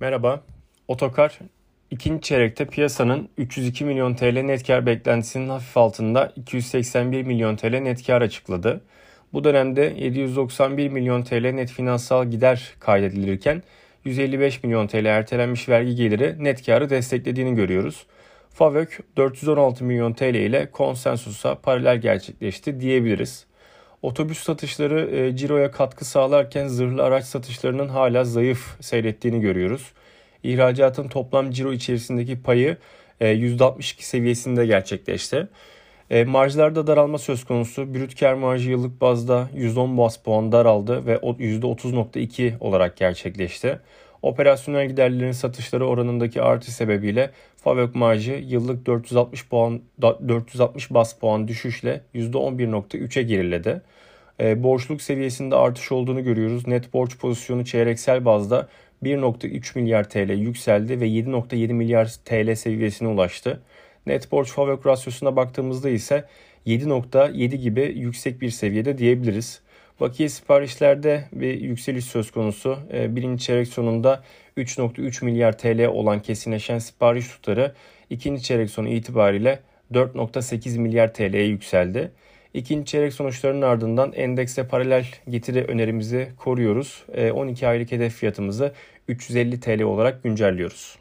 Merhaba. Otokar ikinci çeyrekte piyasanın 302 milyon TL net kar beklentisinin hafif altında 281 milyon TL net kar açıkladı. Bu dönemde 791 milyon TL net finansal gider kaydedilirken 155 milyon TL ertelenmiş vergi geliri net karı desteklediğini görüyoruz. FAVÖK 416 milyon TL ile konsensusa paralel gerçekleşti diyebiliriz. Otobüs satışları e, ciroya katkı sağlarken zırhlı araç satışlarının hala zayıf seyrettiğini görüyoruz. İhracatın toplam ciro içerisindeki payı e, %62 seviyesinde gerçekleşti. E, marjlarda daralma söz konusu. Brüt kar marjı yıllık bazda 110 bas puan daraldı ve %30.2 olarak gerçekleşti. Operasyonel giderlerin satışları oranındaki artış sebebiyle FAVÖK marjı yıllık 460 puan 460 bas puan düşüşle %11.3'e geriledi. E, borçluk seviyesinde artış olduğunu görüyoruz. Net borç pozisyonu çeyreksel bazda 1.3 milyar TL yükseldi ve 7.7 milyar TL seviyesine ulaştı. Net borç FAVÖK rasyosuna baktığımızda ise 7.7 gibi yüksek bir seviyede diyebiliriz. Bakiye siparişlerde bir yükseliş söz konusu. Ee, birinci çeyrek sonunda 3.3 milyar TL olan kesinleşen sipariş tutarı ikinci çeyrek sonu itibariyle 4.8 milyar TL'ye yükseldi. İkinci çeyrek sonuçlarının ardından endekse paralel getiri önerimizi koruyoruz. 12 ee, aylık hedef fiyatımızı 350 TL olarak güncelliyoruz.